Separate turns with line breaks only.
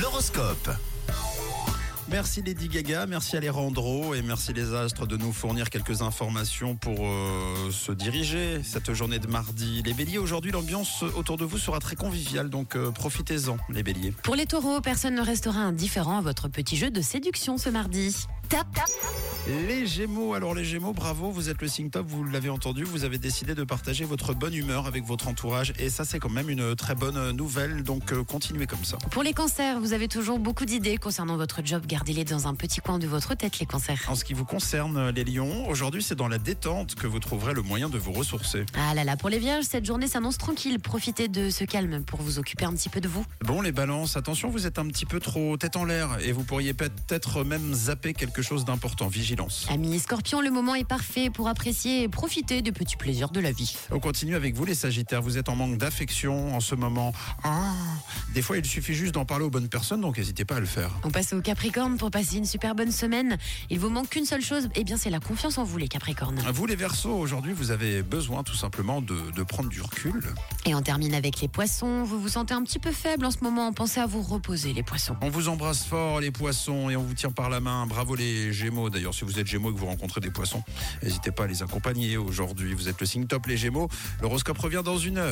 L'horoscope.
Merci Lady Gaga, merci Alejandro et merci les astres de nous fournir quelques informations pour euh, se diriger cette journée de mardi. Les béliers, aujourd'hui l'ambiance autour de vous sera très conviviale, donc euh, profitez-en les béliers.
Pour les taureaux, personne ne restera indifférent à votre petit jeu de séduction ce mardi. Tap, tap.
Les gémeaux, alors les gémeaux, bravo, vous êtes le signe top, vous l'avez entendu, vous avez décidé de partager votre bonne humeur avec votre entourage et ça c'est quand même une très bonne nouvelle, donc euh, continuez comme ça.
Pour les cancers, vous avez toujours beaucoup d'idées concernant votre job. Gardez-les dans un petit coin de votre tête, les cancers.
En ce qui vous concerne, les lions, aujourd'hui c'est dans la détente que vous trouverez le moyen de vous ressourcer.
Ah là là, pour les vierges, cette journée s'annonce tranquille. Profitez de ce calme pour vous occuper un petit peu de vous.
Bon, les balances, attention, vous êtes un petit peu trop tête en l'air et vous pourriez peut-être même zapper quelque chose d'important. Vigilance.
Amis scorpions, le moment est parfait pour apprécier et profiter des petits plaisirs de la vie.
On continue avec vous, les sagittaires. Vous êtes en manque d'affection en ce moment. Ah, des fois, il suffit juste d'en parler aux bonnes personnes, donc n'hésitez pas à le faire.
On passe au Capricorne pour passer une super bonne semaine. Il vous manque qu'une seule chose, et bien c'est la confiance en vous, les Capricornes.
Vous, les Verseaux, aujourd'hui, vous avez besoin tout simplement de, de prendre du recul.
Et on termine avec les poissons. Vous vous sentez un petit peu faible en ce moment. Pensez à vous reposer, les poissons.
On vous embrasse fort, les poissons, et on vous tient par la main. Bravo, les Gémeaux. D'ailleurs, si vous êtes Gémeaux et que vous rencontrez des poissons, n'hésitez pas à les accompagner aujourd'hui. Vous êtes le signe top, les Gémeaux. L'horoscope revient dans une heure.